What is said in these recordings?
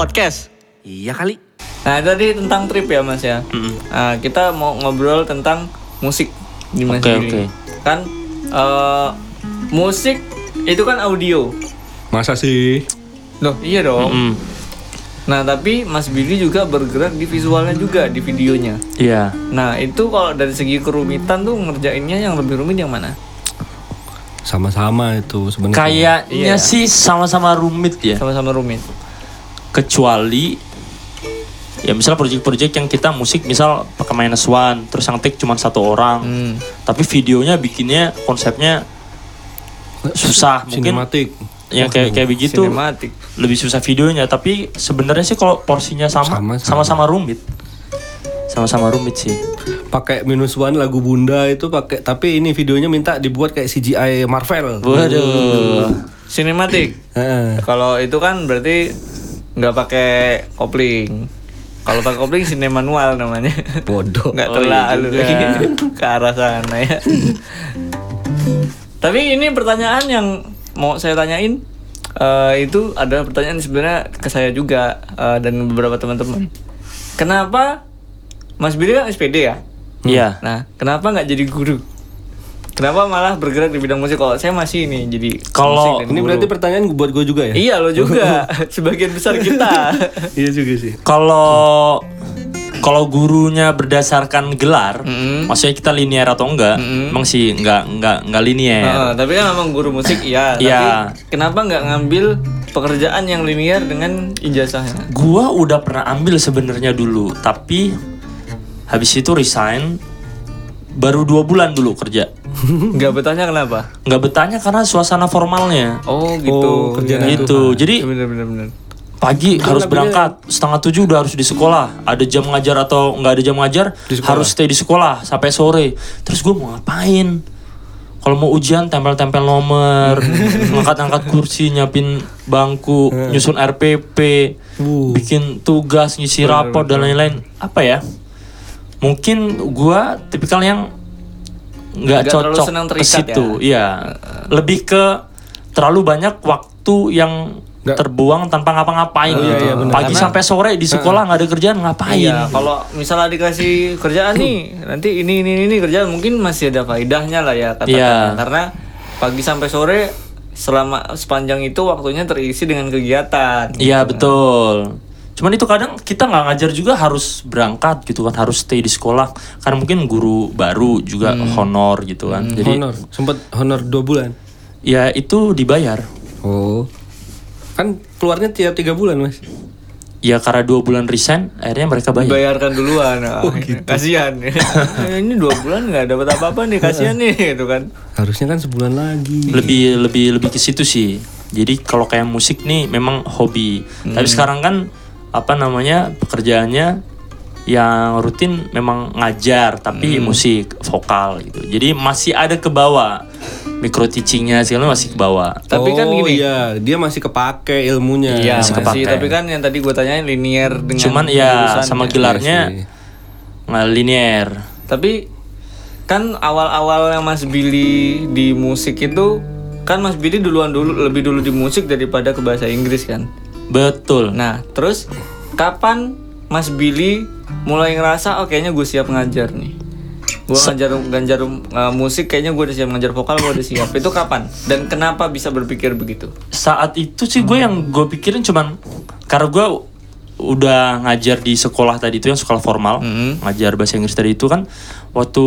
podcast. Iya kali. Nah tadi tentang trip ya mas ya. Mm-mm. Nah, kita mau ngobrol tentang musik di Billy. oke. Kan eh, musik itu kan audio. Masa sih? Loh iya dong. Mm-mm. Nah tapi Mas Billy juga bergerak di visualnya juga di videonya. Iya. Nah itu kalau dari segi kerumitan tuh ngerjainnya yang lebih rumit yang mana? Sama-sama itu sebenarnya. Kayaknya Iya. sih sama-sama rumit ya. Sama-sama rumit. Kecuali ya misal project-project yang kita musik misal pakai minus one terus yang take cuma satu orang Hmm. tapi videonya bikinnya konsepnya susah mungkin Sinematik. yang kayak kayak begitu Sinematik. lebih susah videonya tapi sebenarnya sih kalau porsinya sama Sama-sama. sama-sama rumit sama-sama rumit sih Pakai minus one lagu Bunda itu pakai tapi ini videonya minta dibuat kayak CGI Marvel. waduh Sinematik. Heeh. Kalau itu kan berarti nggak pakai kopling. Kalau pakai kopling sini manual namanya. Bodoh. Nggak Oh, iya terlalu ke arah sana ya. Tapi ini pertanyaan yang mau saya tanyain eh, itu ada pertanyaan sebenarnya ke saya juga eh, dan beberapa teman-teman. Kenapa Mas Billy kan SPD ya? iya Nah, kenapa nggak jadi guru? Kenapa malah bergerak di bidang musik? Kalau saya masih ini jadi Kalau Ini guru. berarti pertanyaan buat gue juga ya? Iya lo juga sebagian besar kita. iya juga sih. kalau kalau gurunya berdasarkan gelar Mm-mm. maksudnya kita linear atau enggak emang sih enggak enggak enggak linear Heeh, tapi kan memang guru musik iya. Iya. Tapi kenapa nggak ngambil pekerjaan yang linear dengan ijazahnya? Gua udah pernah ambil sebenarnya dulu, tapi habis itu resign baru dua bulan dulu kerja. Nggak bertanya kenapa? Nggak betahnya karena suasana formalnya. Oh gitu. Oh, kerjaan Iya. Gitu. Jadi Bener bener bener. pagi harus berangkat setengah tujuh udah harus di sekolah. Ada jam ngajar atau nggak ada jam ngajar harus stay di sekolah sampai sore. Terus gue mau ngapain? Kalau mau ujian tempel-tempel nomor, ngangkat-ngangkat kursi, nyiapin bangku, nyusun RPP, Uh. bikin tugas, ngisi rapor dan lain-lain. Apa ya? Mungkin gua tipikal yang nggak cocok senang ke situ. Iya. Lebih ke terlalu banyak waktu yang Nggak- terbuang tanpa ngapa-ngapain Oh, iya, gitu. iya. Pagi Karena- sampai sore di sekolah nggak ada kerjaan ngapain? Iya, kalau misalnya dikasih kerjaan nih, nanti ini ini ini kerjaan mungkin masih ada faedahnya lah ya katakan. Iya. Karena pagi sampai sore selama sepanjang itu waktunya terisi dengan kegiatan. Iya betul. Cuman itu kadang kita nggak ngajar juga harus berangkat gitu kan, harus stay di sekolah. Karena mungkin guru baru juga Hmm. honor gitu kan. Jadi honor. Sempat honor dua bulan. ya itu dibayar. Oh. Kan keluarnya tiap tiga bulan mas. Ya karena dua bulan resign, akhirnya mereka bayar. Bayarkan duluan. Nah, Oh, gitu. Kasihan. Eh, ini dua bulan nggak dapat apa-apa nih, kasihan nih gitu kan. Harusnya kan sebulan lagi. lebih lebih lebih ke situ sih jadi kalau kayak musik nih memang hobi tapi sekarang kan apa namanya pekerjaannya yang rutin memang ngajar tapi musik vokal gitu. Jadi masih ada ke bawah. Micro teachingnya segala masih ke bawah. Tapi kan oh, gini. iya, dia masih kepake ilmunya. Iya, masih masih, kepakai. tapi kan yang tadi gue tanyain linear dengan cuman ya sama gelarnya Iya nggak linear. Tapi kan awal-awalnya Mas Billy di musik itu kan Mas Billy duluan dulu lebih dulu di musik daripada ke bahasa Inggris kan. Betul Nah, terus kapan Mas Billy mulai ngerasa oh kayaknya gue siap ngajar nih. Gue ngajar ngajar uh, musik kayaknya gue udah siap ngajar vokal gue udah siap. Itu kapan? Dan kenapa bisa berpikir begitu? saat itu sih gue yang gue pikirin cuman karena gue udah ngajar di sekolah tadi itu yang sekolah formal Mhm. ngajar bahasa Inggris tadi itu kan waktu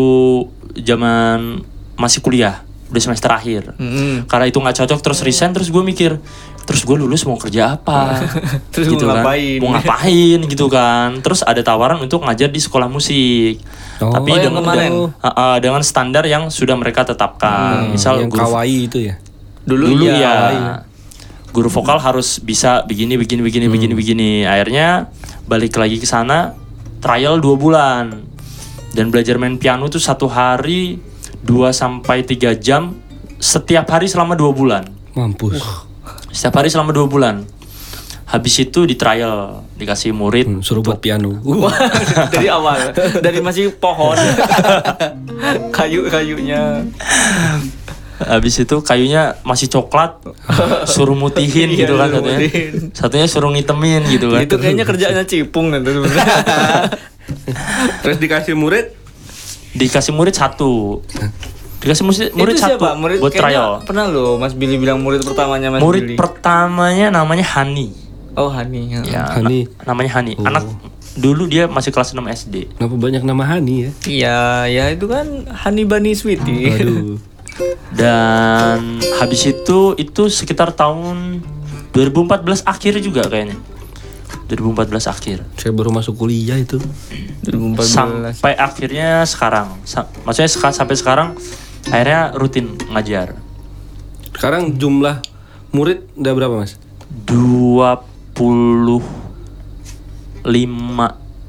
zaman masih kuliah udah semester akhir Mm-mm. karena itu nggak cocok terus resign terus gue mikir terus gue lulus mau kerja apa Terus mau kan. ngapain? mau ngapain gitu kan terus ada tawaran untuk ngajar di sekolah musik Oh. tapi Oh, yang dengan, kemarin? dengan, uh, uh, dengan standar yang sudah mereka tetapkan misal yang guru kawaii itu ya. Dulu, dulu iya. ya guru vokal harus bisa begini begini begini begini begini akhirnya balik lagi ke sana trial dua bulan dan belajar main piano tuh satu hari 2 sampai tiga jam setiap hari selama dua bulan Mampus. Setiap hari selama dua bulan. Habis itu di trial dikasih murid Hmm, suruh buat piano. Uh, dari awal. Dari masih pohon. Kayu kayunya. Habis itu kayunya masih coklat suruh mutihin Iya, gitu kan suruh satunya mutihin. satunya suruh ngitemin gitu kan. Itu kayaknya kerjaannya cipung sebenarnya. Terus dikasih murid? Dikasih murid satu dikasih murid, murid itu satu siapa? Murid buat kayaknya trial Pernah loh Mas Billy bilang murid pertamanya Mas murid Billy. pertamanya namanya Hani oh Hani. ya Hani. na- namanya Hani anak dulu dia masih kelas 6 SD Kenapa banyak nama Hani ya? Iya, ya itu kan Hani Bani Sweetie. Aduh. dan habis itu itu sekitar tahun 2014 akhir juga kayaknya 2014 akhir Saya baru masuk kuliah itu. 2014. sampai akhirnya sekarang Sa- maksudnya seka- sampai sekarang akhirnya rutin ngajar Sekarang jumlah murid udah berapa mas? 25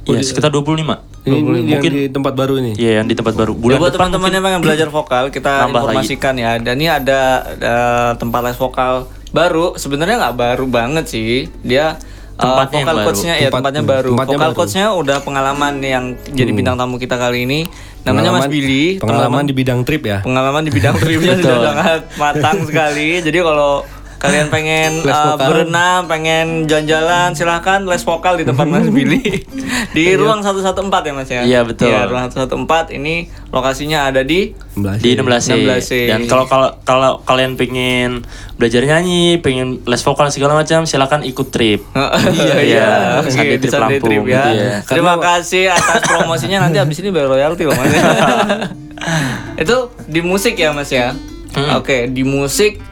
ya sekitar 25 Ini, ini yang Mungkin- di tempat baru ini. ya yang di tempat baru Ya, bulan buat depan teman-teman yang pengen belajar vokal, kita informasikan ya. Dan ini ada, ada tempat les vokal baru. Sebenarnya nggak baru banget sih. Dia uh, Tempatnya yang vokal coachnya ya Tempat- tempatnya baru. tempatnya vokal baru. coachnya udah pengalaman yang jadi bintang tamu kita kali ini. Namanya Mas Pengalaman- Billy. Pengalaman teman-teman. di bidang trip ya. pengalaman di bidang tripnya sudah sangat matang sekali. Jadi kalau kalian pengen Les uh, berenang, pengen jalan-jalan, silahkan les vokal di tempat Mas Billy di ruang 114 ya Mas ya. Iya, betul. Iya, ruang 114 ini lokasinya ada di 16 di 16 16C. dan kalau kalau kalau kalian pengen belajar nyanyi pengen les vokal segala macam silakan ikut trip iya iya. Iya, Oke, Sunday di Trip Sunday Lampung, Trip ya. iya. Terima kasih atas promosinya nanti abis ini bayar royalti loh Mas. Itu di musik ya Mas ya. Hmm. Oke, di musik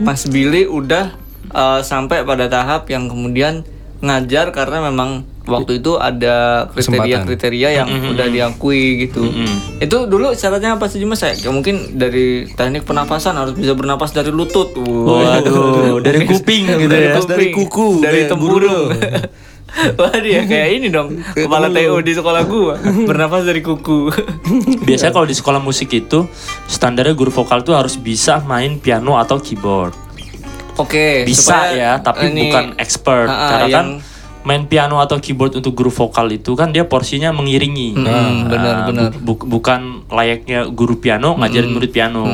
Mas Billy udah uh, sampai pada tahap yang kemudian ngajar karena memang waktu itu ada kriteria-kriteria yang Hmm, udah diakui gitu. Itu dulu syaratnya apa sih Mas? Ya, mungkin dari teknik pernapasan harus bisa bernapas dari lutut. Waduh, dari kuping gitu dari, ya. kuping, Dari kuku, dari kayak tempurung. Wah dia kayak ini dong. Kepala TO di sekolah gua. Bernapas dari kuku. biasanya kalau di sekolah musik itu standarnya guru vokal tuh harus bisa main piano atau keyboard. Oke. bisa supaya ya tapi ini- bukan expert. Ah, karena kan yang- main piano atau keyboard untuk guru vokal itu kan dia porsinya mengiringi. Hmm, Nah, benar, benar. bu- bu- bukan layaknya guru piano ngajarin murid piano.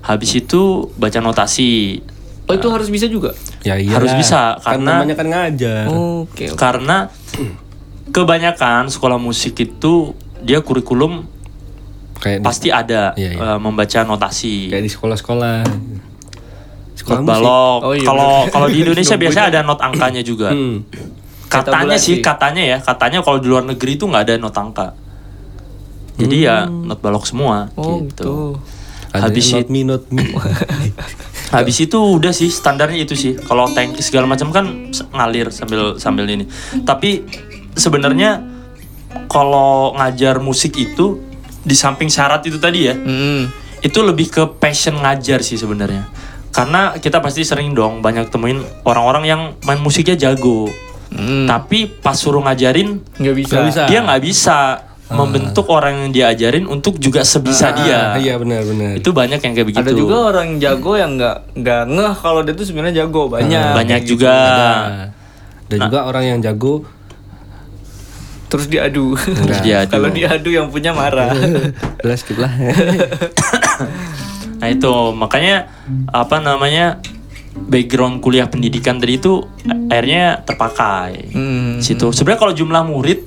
habis itu baca notasi Oh itu harus bisa juga. Ya iya. Harus bisa, kan karena- namanya kan ngajar. Oke. oke. karena kebanyakan sekolah musik itu dia kurikulum Kayak di, pasti ada Iya, iya. eh, membaca notasi kayak di sekolah-sekolah. Sekolah not musik. balok Oh, iya, kalau kalau di Indonesia biasanya ada not angkanya juga Hmm. katanya sih katanya ya katanya kalau di luar negeri itu nggak ada not angka jadi ya not balok semua Oh gitu gitu. Habis not me, not me. habis itu udah sih standarnya itu sih kalau tank segala macam kan ngalir sambil sambil ini tapi sebenarnya kalau ngajar musik itu di samping syarat itu tadi ya Hmm. itu lebih ke passion ngajar sih sebenarnya karena kita pasti sering dong banyak temuin orang-orang yang main musiknya jago Hmm. tapi pas suruh ngajarin Nggak bisa. Nggak bisa. dia nggak bisa membentuk orang yang diajarin untuk juga sebisa dia Ah, iya benar-benar. itu banyak yang kayak begitu Ada juga orang yang jago yang nggak nggak ngeh kalau dia tuh sebenarnya jago banyak. banyak Kayak gitu. juga Ada. Dan juga orang yang jago Terus diadu. Terus diadu. kalau diadu yang punya marah. Udah skip lah. nah itu makanya apa namanya background kuliah pendidikan tadi itu akhirnya terpakai Hmm. situ sebenarnya kalau jumlah murid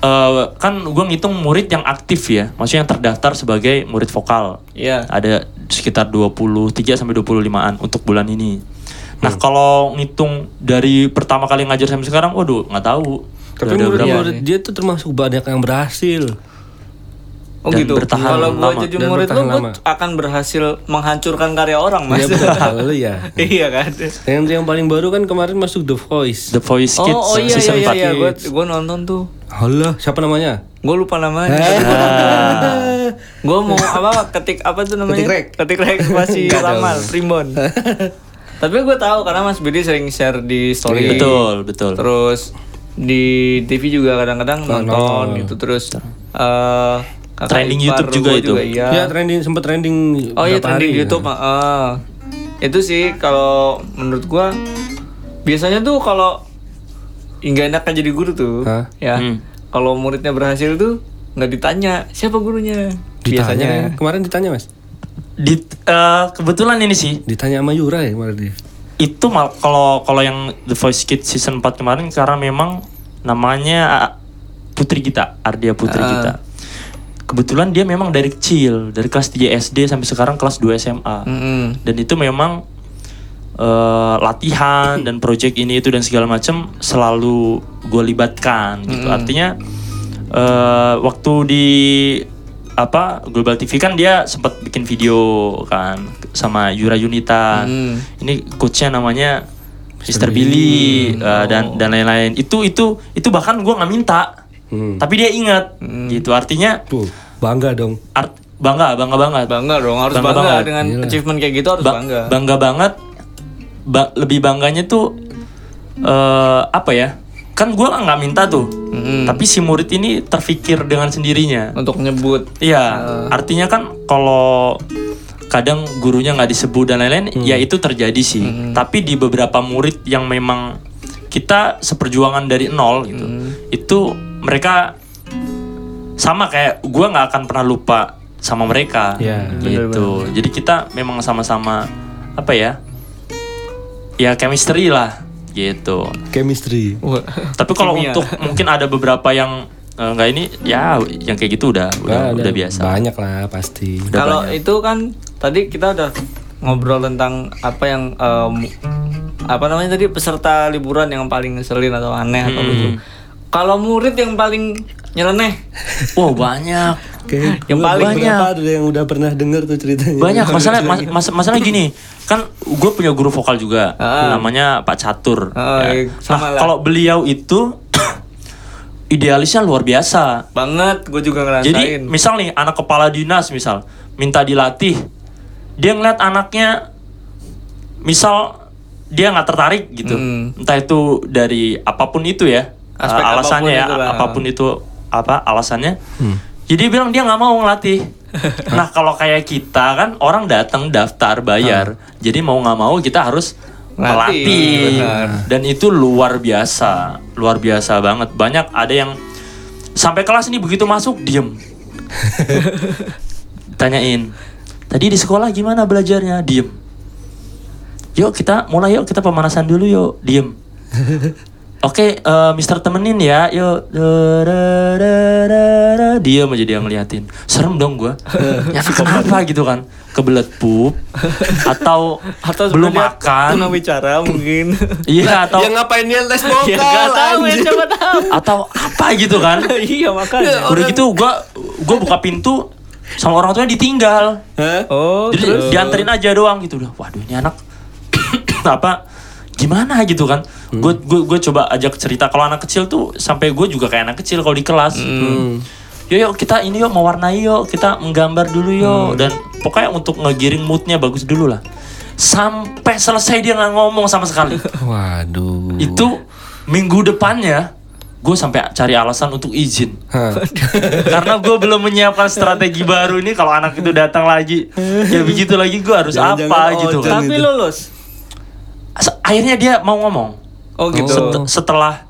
eh, kan gue ngitung murid yang aktif ya maksudnya yang terdaftar sebagai murid vokal Iya. ada sekitar 23 sampai 25-an untuk bulan ini Hmm. nah kalau ngitung dari pertama kali ngajar sampai sekarang waduh nggak tahu Tapi Udah ada berapa murid-murid dia tuh termasuk banyak yang berhasil. Oh Dan gitu. bertahan Kalau gua lama. jadi Dan murid lu akan berhasil menghancurkan karya orang, Mas. Iya betul ya. iya kan? Yang yang paling baru kan kemarin masuk The Voice. The Voice Oh, Kids oh iya iya season iya, 4 iya. Gua, Kids. gua nonton tuh. Halo, siapa namanya? Gue lupa namanya. gue mau apa ketik apa tuh namanya? Ketik rek. Ketik rek tahu. ramal primbon. Tapi gue tahu karena Mas Bidi sering share di story. betul betul Terus di TV juga kadang-kadang nonton gitu terus eh kakak Trending ipar YouTube juga itu. iya. Ya trending sempat trending Oh iya trending hari, YouTube. ya. heeh. Itu sih kalau menurut gua biasanya tuh kalau nggak enak jadi guru tuh, Hah? ya. Hmm. Kalau muridnya berhasil tuh nggak ditanya siapa gurunya. Ditanya, Biasanya kemarin ditanya mas. di eh, kebetulan ini sih Ditanya sama Yura ya kemarin dia. itu mal- kalau kalau yang The Voice Kids season 4 kemarin karena memang namanya ah, Putri Gita, Ardia Putri Gita. Kebetulan dia memang dari kecil, dari kelas 3 SD sampai sekarang kelas 2 SMA. Mm-mm. Dan itu memang eh, latihan dan project ini itu dan segala macam selalu gue libatkan gitu. Artinya eh, waktu di apa Global TV kan dia sempat bikin video kan sama Yura Yunita. Hmm. Ini coachnya namanya Mr. Billy eh, dan dan lain-lain. Itu itu itu bahkan gua nggak minta. Hmm. Tapi dia ingat gitu. Artinya Tuh, bangga dong. art, bangga, bangga banget. Bangga dong, harus Bangga bangga, banget. dengan Iyalah. achievement kayak gitu harus Ba- bangga. bangga banget Ba- lebih bangganya tuh eh apa ya? Kan gue nggak minta tuh. Mm-mm. tapi si murid ini terfikir dengan sendirinya. Untuk nyebut. iya. Artinya kan kalau kadang gurunya nggak disebut dan lain-lain ya itu terjadi sih. Tapi di beberapa murid yang memang kita seperjuangan dari nol gitu itu mereka sama kayak gue nggak akan pernah lupa sama mereka Iya, gitu. Jadi kita memang sama-sama apa ya ya chemistry lah gitu. Chemistry. Tapi kalau untuk mungkin ada beberapa yang eh, nggak ini ya yang kayak gitu udah udah, Nah, udah biasa. Banyak lah pasti. Kalau itu kan tadi kita udah ngobrol tentang apa yang em, apa namanya tadi peserta liburan yang paling ngeselin atau aneh atau lucu. Kalau murid yang paling nyeleneh, wow banyak Kayak Yang paling beberapa ada yang udah pernah denger tuh ceritanya. banyak masalah mas, mas- masalah gini kan gue punya guru vokal juga Ah. namanya Pak Catur Ah, ya. iya, sama nah lah. kalau beliau itu idealisnya luar biasa banget gue juga ngerasain. Jadi misal nih anak kepala dinas misal minta dilatih, dia ngeliat anaknya, misal dia nggak tertarik gitu, Hmm. entah itu dari apa pun itu ya, Aspek alasannya ya, apa pun itulah. apa pun itu apa alasannya, jadi dia bilang dia nggak mau ngelatih. nah kalau kayak kita kan orang datang daftar bayar, jadi mau nggak mau kita harus Ngelatih, melatih benar. dan itu luar biasa, luar biasa banget. Banyak ada yang sampai kelas ini begitu masuk diem. Tanyain tadi di sekolah gimana belajarnya? Diem. Yuk kita mulai yuk kita pemanasan dulu yuk. Diem Oke, eh, Mister temenin ya, yuk. Da, da, da, da, da. Diem aja dia ngeliatin. Serem dong gua. ya kenapa gitu kan? Kebelet pup atau, atau belum makan? tunawicara mungkin. Iya atau yang ngapain dia les ya vokal? nggak tahu ya coba tahu. atau apa gitu kan? iya makanya. Udah gitu gua gua buka pintu sama orang tuanya ditinggal. Hah? Oh, Jadi terus? dianterin aja doang gitu udah. Waduh ini anak apa gimana gitu kan? Gue gue gue coba ajak cerita kalau anak kecil tuh sampai gue juga kayak anak kecil kalau di kelas. Hmm. Yuk yuk kita ini yuk mewarnai yuk kita menggambar dulu yuk dan pokoknya untuk ngegiring moodnya bagus dulu lah. Sampai selesai dia nggak ngomong sama sekali. Waduh. Itu minggu depannya gue sampai cari alasan untuk izin karena gue belum menyiapkan strategi baru ini kalau anak itu datang lagi ya begitu lagi gue harus Jangan-jangan apa gitu kan Tapi lulus. Akhirnya dia mau ngomong Oh gitu. Set- setelah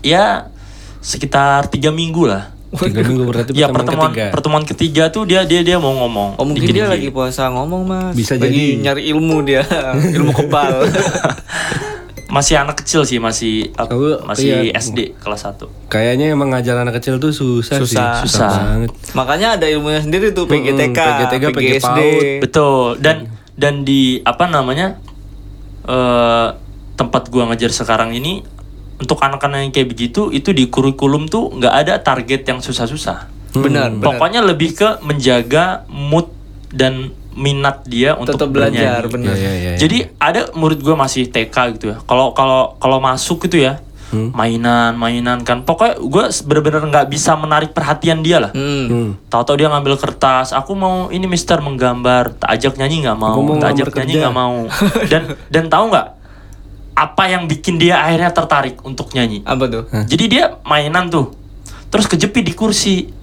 ya sekitar tiga minggu lah Tiga minggu berarti ya pertemuan pertemuan ketiga. pertemuan ketiga tuh dia dia dia mau ngomong Oh mungkin dia lagi puasa ngomong mas. Bisa lagi jadi. nyari ilmu dia, ilmu kebal. masih anak kecil sih masih ap- Oh, masih iya. SD kelas 1 Kayaknya emang ngajar anak kecil tuh susah, Susah. sih. Susah. banget. Makanya ada ilmunya sendiri tuh PGTK, PGTK, PGSD. PAUD. betul dan dan di apa namanya eh tempat gua ngajar sekarang ini untuk anak-anak yang kayak begitu itu di kurikulum tuh nggak ada target yang susah-susah Benar, benar. Pokoknya lebih ke menjaga mood dan minat dia untuk Tetap belajar, benar. Iya, iya, iya. Jadi ada murid gue masih TK gitu ya. Kalau kalau kalau masuk gitu ya, Hmm. mainan mainan kan. Pokoknya gue bener-bener nggak bisa menarik perhatian dia lah. Hmm. Hmm. Tahu-tahu dia ngambil kertas, aku mau ini Mister menggambar, tak ajak nyanyi nggak mau, mau tak ajak nyanyi nggak mau. Dan dan tahu nggak apa yang bikin dia akhirnya tertarik untuk nyanyi? Apa tuh? Jadi dia mainan tuh, terus kejepit di kursi.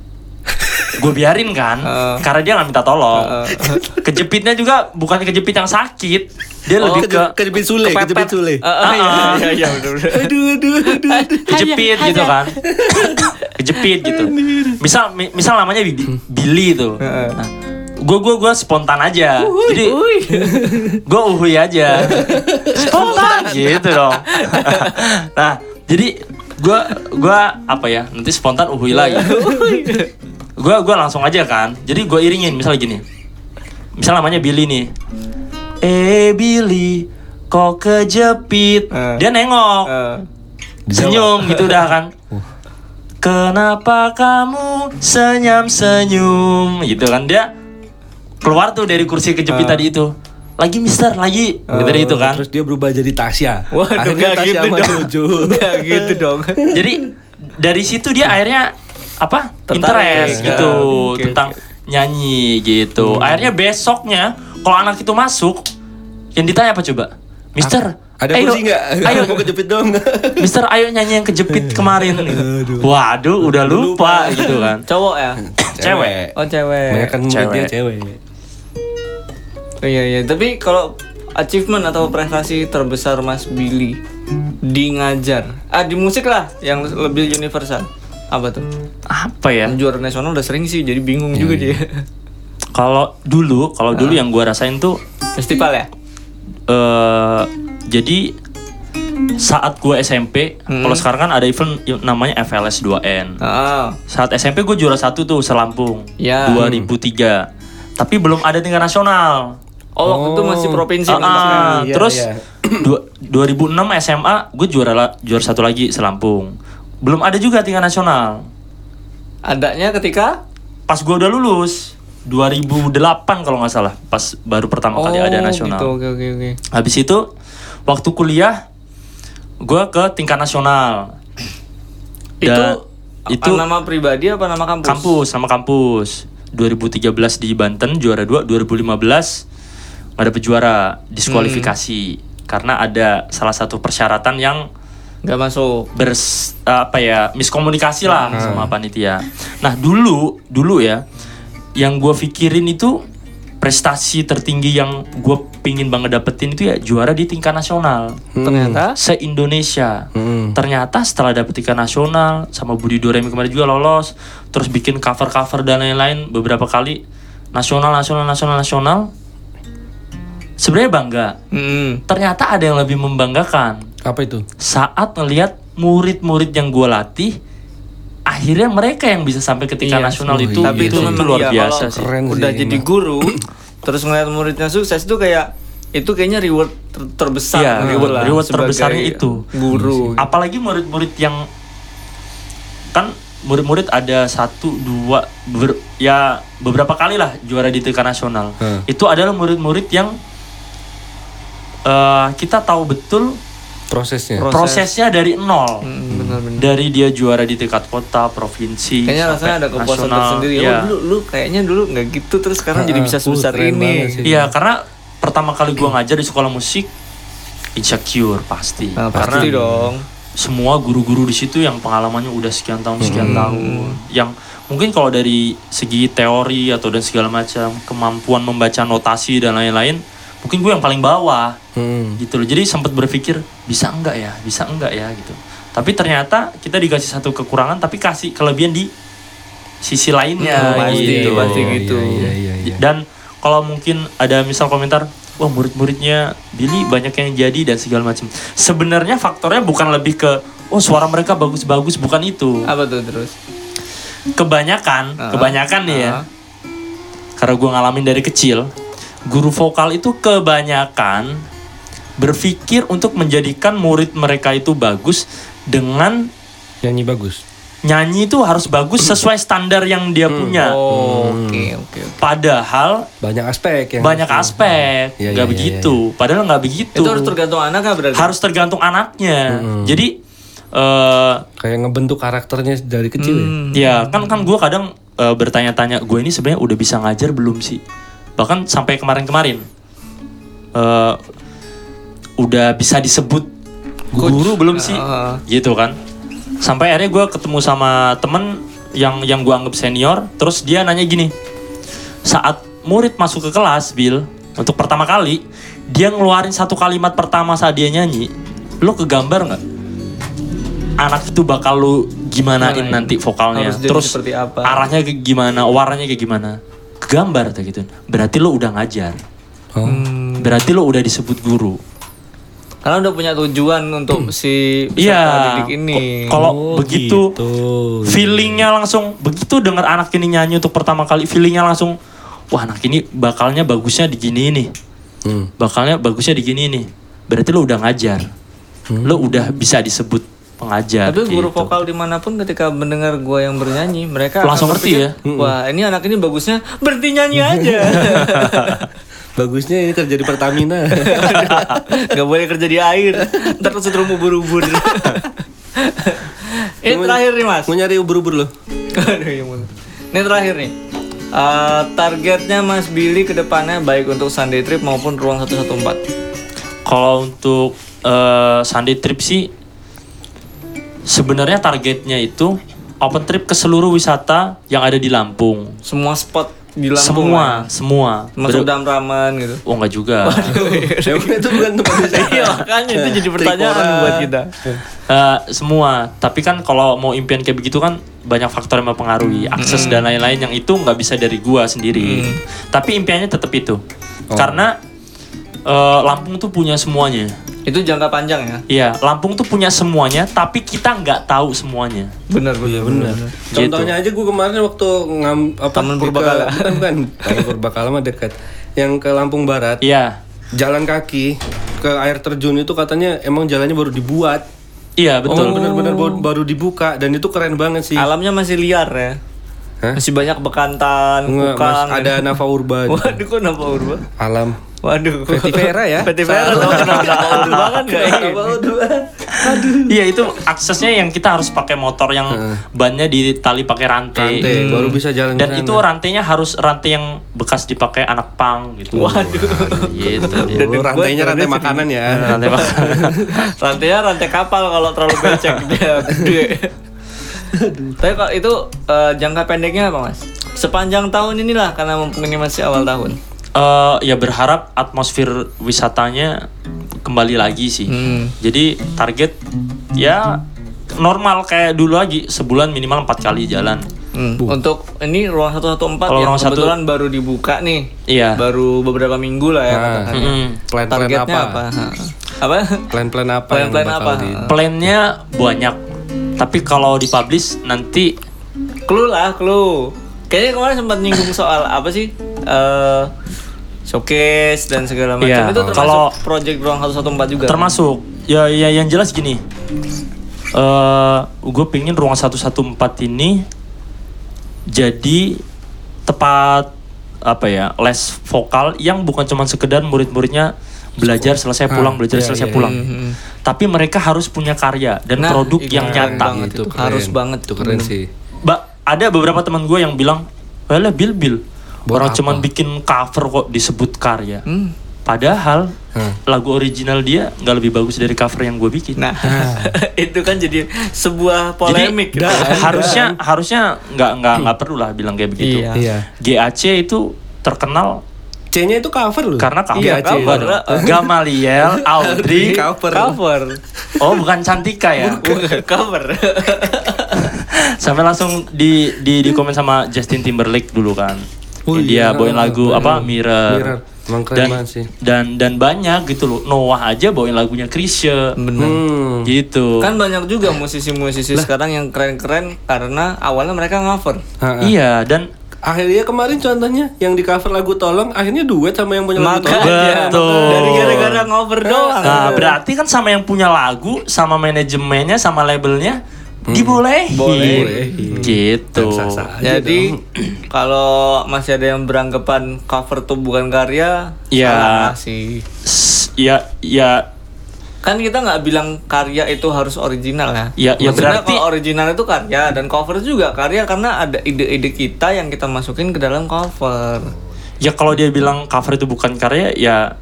Gue biarin kan, Uh. karena dia nggak minta tolong. Uh. Kejepitnya juga bukan kejepit yang sakit, dia Oh, lebih ke Keje- kejepit sule, kepepet. kejepit sule. Ah, ah, iya, iya, iya, bener, bener. Aduh, aduh, aduh, aduh. kejepit gitu kan, kejepit gitu. Misal mi- misal namanya Bi- Billy tuh, Heeh. nah, gue gue gue spontan aja jadi gue uhui aja spontan gitu dong nah jadi gue gue apa ya nanti spontan uhui lagi gue gue langsung aja kan. Jadi gue iringin misalnya gini. Misal namanya Billy nih. Eh Billy kok kejepit? Eh. dia nengok. Eh, senyum gitu dah kan. Kenapa kamu senyum senyum? Gitu kan. Dia keluar tuh dari kursi kejepit Ah. tadi itu. Lagi mister lagi. Gitu itu kan. Terus dia berubah jadi Tasya. Waduh, Akhirnya nggak Tasya gitu sama dong. Jojo. Nggak gitu dong. jadi dari situ dia akhirnya apa? Interest Ya, gitu oke, tentang nyanyi gitu. Akhirnya besoknya kalau anak itu masuk yang ditanya apa coba? Mister Ada ayo, kursi nggak? ayo. Mau kejepit dong. Mister ayo nyanyi yang kejepit kemarin. Waduh udah lupa gitu kan. Cowok ya? cewek. Oh cewek. Banyak kan murid dia Cewek. cewek. Oh, iya iya. Tapi kalau achievement atau prestasi terbesar Mas Billy di ngajar, ah di musik lah yang lebih universal. Apa tuh? apa ya Juara nasional udah sering sih, jadi bingung juga dia. Kalau dulu, kalau dulu yang gua rasain tuh Festival ya? eh jadi saat gua SMP, kalau sekarang kan ada event yang namanya FLS 2N. Ah, Saat SMP gue juara satu tuh selampung Ya. 2003. Tapi belum ada tingkat nasional. oh waktu itu masih provinsi Ah, ah, Iya, terus iya. dua- 2006 SMA gue juara juara satu lagi selampung. Belum ada juga tingkat nasional. Adanya ketika Pas gua udah lulus 2008 kalau nggak salah, pas baru pertama kali ada nasional. Gitu, oke oke oke. Habis itu waktu kuliah gue ke tingkat nasional. Itu Da- itu nama pribadi apa nama kampus? Kampus sama kampus. 2013 di Banten juara 2, 2015 nggak dapet juara, diskualifikasi karena ada salah satu persyaratan yang Gak masuk. bers apa ya miskomunikasi lah sama panitia. Nah dulu dulu ya yang gue pikirin itu prestasi tertinggi yang gue pingin banget dapetin itu ya juara di tingkat nasional Ternyata se Indonesia. Hmm. Ternyata setelah dapet tingkat nasional sama Budi Doremi kemarin juga lolos, terus bikin cover-cover dan lain-lain beberapa kali nasional nasional nasional nasional. Sebenarnya bangga. Hmm. Ternyata ada yang lebih membanggakan Apa itu? saat ngelihat murid-murid yang gue latih akhirnya mereka yang bisa sampai ke tingkat Iya, nasional oh itu iya. Tapi itu itu, memang luar iya, biasa kalau sih Keren sih, udah jadi guru terus ngeliat muridnya sukses tuh kayak itu kayaknya reward ter- terbesar Iya, gitu reward- lah reward terbesarnya itu. guru apalagi murid-murid yang kan murid-murid ada satu dua ber- ya beberapa kali lah juara di tingkat nasional Hmm. itu adalah murid-murid yang eh, kita tahu betul Prosesnya. Proses. prosesnya dari nol Hmm, benar-benar dari dia juara di tingkat kota provinsi kayaknya rasanya ada kepuasan tersendiri Iya. oh dulu lu kayaknya dulu nggak gitu terus sekarang jadi Ah, bisa uh, sebesar keren ini. Iya, karena pertama kali gua ngajar di sekolah musik insecure pasti. nah, karena pasti dong semua guru-guru di situ yang pengalamannya udah sekian tahun sekian tahun, yang mungkin kalau dari segi teori atau dan segala macam kemampuan membaca notasi dan lain-lain, mungkin gue yang paling bawah Hmm. gitu loh. Jadi sempat berpikir bisa enggak ya, bisa enggak ya gitu. Tapi ternyata kita dikasih satu kekurangan, tapi kasih kelebihan di sisi lainnya Hmm, pasti, gitu. pasti gitu. Iya, iya, iya. Dan kalau mungkin ada misal komentar, wah murid-muridnya Billy banyak yang jadi dan segala macam. Sebenarnya faktornya bukan lebih ke, oh suara mereka bagus-bagus, bukan itu. apa tuh terus Kebanyakan, Ah, kebanyakan nih ya. ah. Karena gue ngalamin dari kecil, guru vokal itu kebanyakan berpikir untuk menjadikan murid mereka itu bagus dengan Nyanyi bagus. nyanyi itu harus bagus sesuai standar yang dia punya. oh oke oke oke. Padahal Banyak aspek yang banyak harus- aspek. Iya, nggak iya, begitu. padahal nggak begitu. Itu harus tergantung anak kan berarti? Harus tergantung anaknya. Jadi eh kayak ngebentuk karakternya dari kecil ya. Hmm. ya kan kan gue kadang eh, bertanya-tanya gue ini sebenarnya udah bisa ngajar belum sih bahkan sampai kemarin-kemarin eh udah bisa disebut guru belum sih Ah. gitu kan sampai akhirnya gue ketemu sama temen yang yang gue anggap senior terus dia nanya gini saat murid masuk ke kelas Bill untuk pertama kali dia ngeluarin satu kalimat pertama saat dia nyanyi lo kegambar nggak anak itu bakal lu gimanain Gimana? nanti vokalnya terus apa? arahnya kayak gimana warnanya kayak gimana gambar atau gitu berarti lo udah ngajar Oh. berarti lo udah disebut guru Karena udah punya tujuan untuk si peserta Iya. didik ini. Kalau Oh, begitu gitu. feelingnya langsung begitu dengar anak ini nyanyi untuk pertama kali feelingnya langsung wah anak ini bakalnya bagusnya di gini nih. Hmm. Bakalnya bagusnya di gini nih. Berarti lo udah ngajar. Lo udah bisa disebut pengajar. Tapi guru gitu. vokal di mana pun ketika mendengar gua yang bernyanyi, mereka Langsung ngerti ya? Wah ini anak ini bagusnya berhenti nyanyi aja. Bagusnya ini kerja di Pertamina. Gak boleh kerja di air. Ntar kesetrum ubur-ubur. ini terakhir nih mas. Mau nyari ubur-ubur lo. Ya ampun. Ini terakhir nih. Eh, targetnya Mas Billy ke depannya baik untuk Sunday Trip maupun Ruang 114. Kalau untuk eh, Sunday trip sih sebenarnya targetnya itu open trip ke seluruh wisata yang ada di Lampung. Semua spot di Lampung. semua, lah. semua. Masuk Ber- dalam ramen gitu. Oh enggak juga. Emang itu bukan tempat wisata. Iya makanya itu jadi pertanyaan Trikora. buat kita. Eh, semua. Tapi kan kalau mau impian kayak begitu kan banyak faktor yang mempengaruhi, akses dan lain-lain yang itu nggak bisa dari gua sendiri. Tapi impiannya tetap itu. Karena eh, Lampung tuh punya semuanya. Itu jangka panjang ya. Iya, Lampung tuh punya semuanya, tapi kita nggak tahu semuanya. Benar Iya benar. Contohnya aja gue kemarin waktu ngam apa Taman ke- Purbakala. bukan bukan. Taman Purbakala mah dekat. Yang ke Lampung Barat, Iya, jalan kaki ke air terjun itu katanya emang jalannya baru dibuat. iya betul. Benar-benar baru, baru dibuka dan itu keren banget sih. Alamnya masih liar ya. Hah? Masih banyak bekantan, Enggak, kukang. Mas, ada Nava Urba. Waduh kok nama urba? Alam. Waduh. Vetivera ya? Vetivera tau kenapa nama urba kan gak Iya itu aksesnya yang kita harus pakai motor yang bannya ditali pakai rantai. Rantai, baru bisa jalan Dan itu rantainya harus rantai yang bekas dipakai anak pang gitu. Waduh. Gitu. Oh, rantainya rantai makanan ya. Rantai makanan. Rantainya rantai kapal kalau terlalu becek dia gede. Tapi kalau itu eh, jangka pendeknya apa mas? Sepanjang tahun inilah karena mumpung ini masih awal tahun. Eh, ya berharap atmosfer wisatanya kembali lagi sih. Hmm. Jadi target ya normal kayak dulu lagi sebulan minimal empat kali jalan. Hmm. Untuk ini ruang 114 Kalau yang ruang satu- kebetulan baru dibuka nih. Iya. Baru beberapa minggu lah ya Nah. Mm-mm. Plan-plan Targetnya apa? apa? Apa? Plan-plan apa? yang Plan-plan apa? di- Plannya banyak, tapi kalau dipublish nanti Clue lah, clue. Kayaknya kemarin sempat nyinggung soal apa sih? Eh showcase dan segala macam. Iya, Itu termasuk kalau- project ruang 114 juga. kan? termasuk ya ya yang jelas gini. eh gue pengen ruang 114 ini jadi tempat apa ya les vokal yang bukan cuma sekedar murid-muridnya belajar selesai pulang belajar iya, selesai iya, pulang tapi mereka harus punya karya dan Nah, produk itu yang nyata banget. itu itu. keren. Harus banget. Itu keren sih. Mbak, ada beberapa teman gue yang bilang, "Walah, Bil Bil, Buat orang apa?" cuman bikin cover kok disebut karya." Hmm. Padahal Hmm. lagu original dia nggak lebih bagus dari cover yang gue bikin. Nah, itu kan jadi sebuah polemik. Jadi, gitu. harusnya harusnya nggak nggak nggak perlu lah bilang kayak begitu. Iya. Iya. GAC itu terkenal C-nya itu cover loh. karena cover. Iya, cover. Gamaliel, Audrey. cover. cover. Oh, bukan Cantika ya. Bukan cover. Sampai langsung di di di komen sama Justin Timberlake dulu kan. Oh dia iya. bawain lagu apa Mirror. Mirror. Emang keren dan, banget sih. dan dan banyak gitu loh. Noah aja bawain lagunya Krisye. Benar. Hmm. Gitu. Kan banyak juga musisi-musisi sekarang yang keren-keren karena awalnya mereka cover. Iya, dan Akhirnya kemarin contohnya yang di cover lagu Tolong akhirnya duet sama yang punya lagu Tolong. Makanya Betul. dari gara-gara cover doang. nah, berarti kan sama yang punya lagu, sama manajemennya, sama labelnya dibolehin. Bolehin. Gitu. Sah-sah aja Jadi kalau masih ada yang beranggapan cover tuh bukan karya, Ya. sih. S- Ya ya Kan kita nggak bilang karya itu harus original ya. Ya, ya Maksudnya berarti- kalau original itu karya dan cover juga karya karena ada ide-ide kita yang kita masukin ke dalam cover. ya kalau dia bilang cover itu bukan karya ya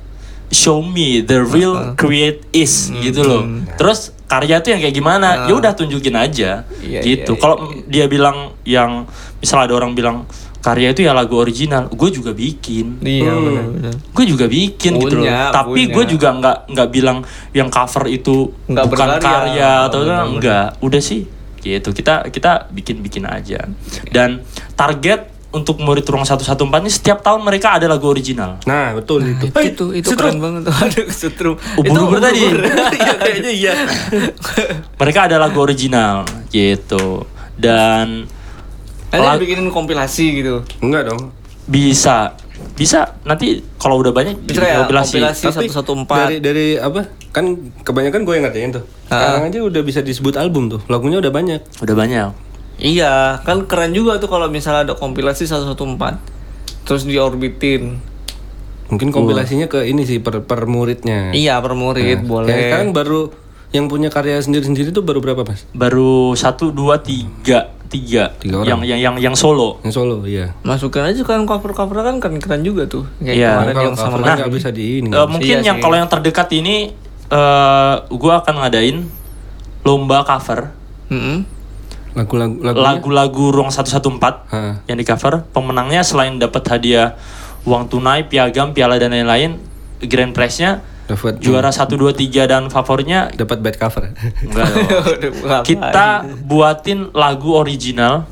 show me the real create is gitu loh. Terus karya itu yang kayak gimana? Ya udah tunjukin aja. Iya, gitu. iya, Kalau dia bilang yang misal ada orang bilang karya itu ya lagu original, gue juga bikin. Iya benar-benar. Gue juga bikin gitu loh. Punya, Tapi punya. gue juga nggak nggak bilang yang cover itu Nggak bukan berkarya. karya atau Benar-benar. enggak. Udah sih gitu. Kita kita bikin-bikin aja. Dan target untuk murid ruang 114 ini setiap tahun mereka ada lagu original. Nah, betul itu. itu itu keren banget tuh ada setrum Ubur-ubur tadi. Iya, kayaknya iya Mereka ada lagu original gitu. Dan ada bikinin kompilasi gitu Enggak dong. bisa bisa nanti kalau udah banyak bisa ya kompilasi. kompilasi Tapi satu satu empat dari dari apa? Kan kebanyakan gue yang ngerjain tuh. Sekarang aja udah bisa disebut album tuh. Lagunya udah banyak. Udah banyak. Iya kan keren juga tuh kalau misalnya ada kompilasi satu satu empat terus diorbitin Mungkin kompilasinya ke ini sih per, per muridnya. iya per murid Yang boleh sekarang baru yang punya karya sendiri-sendiri tuh baru berapa, Mas? Baru satu dua tiga tiga, Tiga orang. yang yang yang yang solo. Yang solo, iya. masukin aja kan cover cover kan keren keren juga tuh kayak Iya. kemarin Kalau yang sama nggak bisa di ini. Eh, mungkin Iya yang kalau yang terdekat ini eh gua akan ngadain lomba cover Mm-mm. Lagu-lagu lagu-lagu ruang 114 Hah. yang di cover. Pemenangnya selain dapat hadiah uang tunai, piagam, piala dan lain-lain, grand prize-nya dapat juara 1 2 3 dan favoritnya dapat bad cover. enggak? Kita buatin lagu original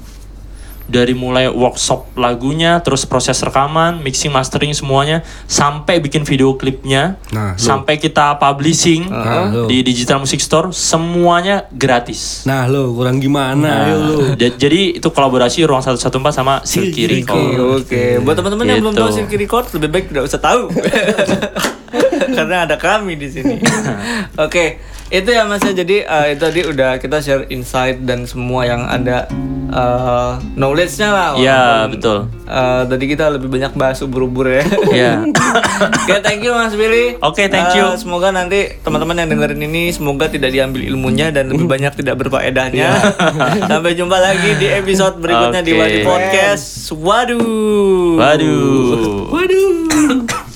dari mulai workshop lagunya, terus proses rekaman, mixing, mastering semuanya, sampai bikin video klipnya, Nah, lo. sampai kita publishing Nah, lo. di digital music store, semuanya gratis. Nah, lo kurang gimana ayo lo. Ja- Jadi itu kolaborasi Ruang 114 sama Silky Oke, Record. oke. Buat teman-teman yang belum Gitu. tahu Silky Record, lebih baik tidak usah tahu. Karena ada kami di sini. Oke, itu ya Mas ya. Jadi eh, itu tadi udah kita share insight dan semua yang ada eh, knowledge-nya lah. Iya, walaupun, betul. eh, tadi kita lebih banyak bahas ubur-ubur ya. Iya. Oke, thank you Mas Billy. Oke, thank you. Eh, semoga nanti teman-teman yang dengerin ini semoga tidak diambil ilmunya dan lebih banyak tidak berfaedahnya. Sampai jumpa lagi di episode berikutnya di Oke. Wadi Podcast. Waduh. Waduh. Waduh.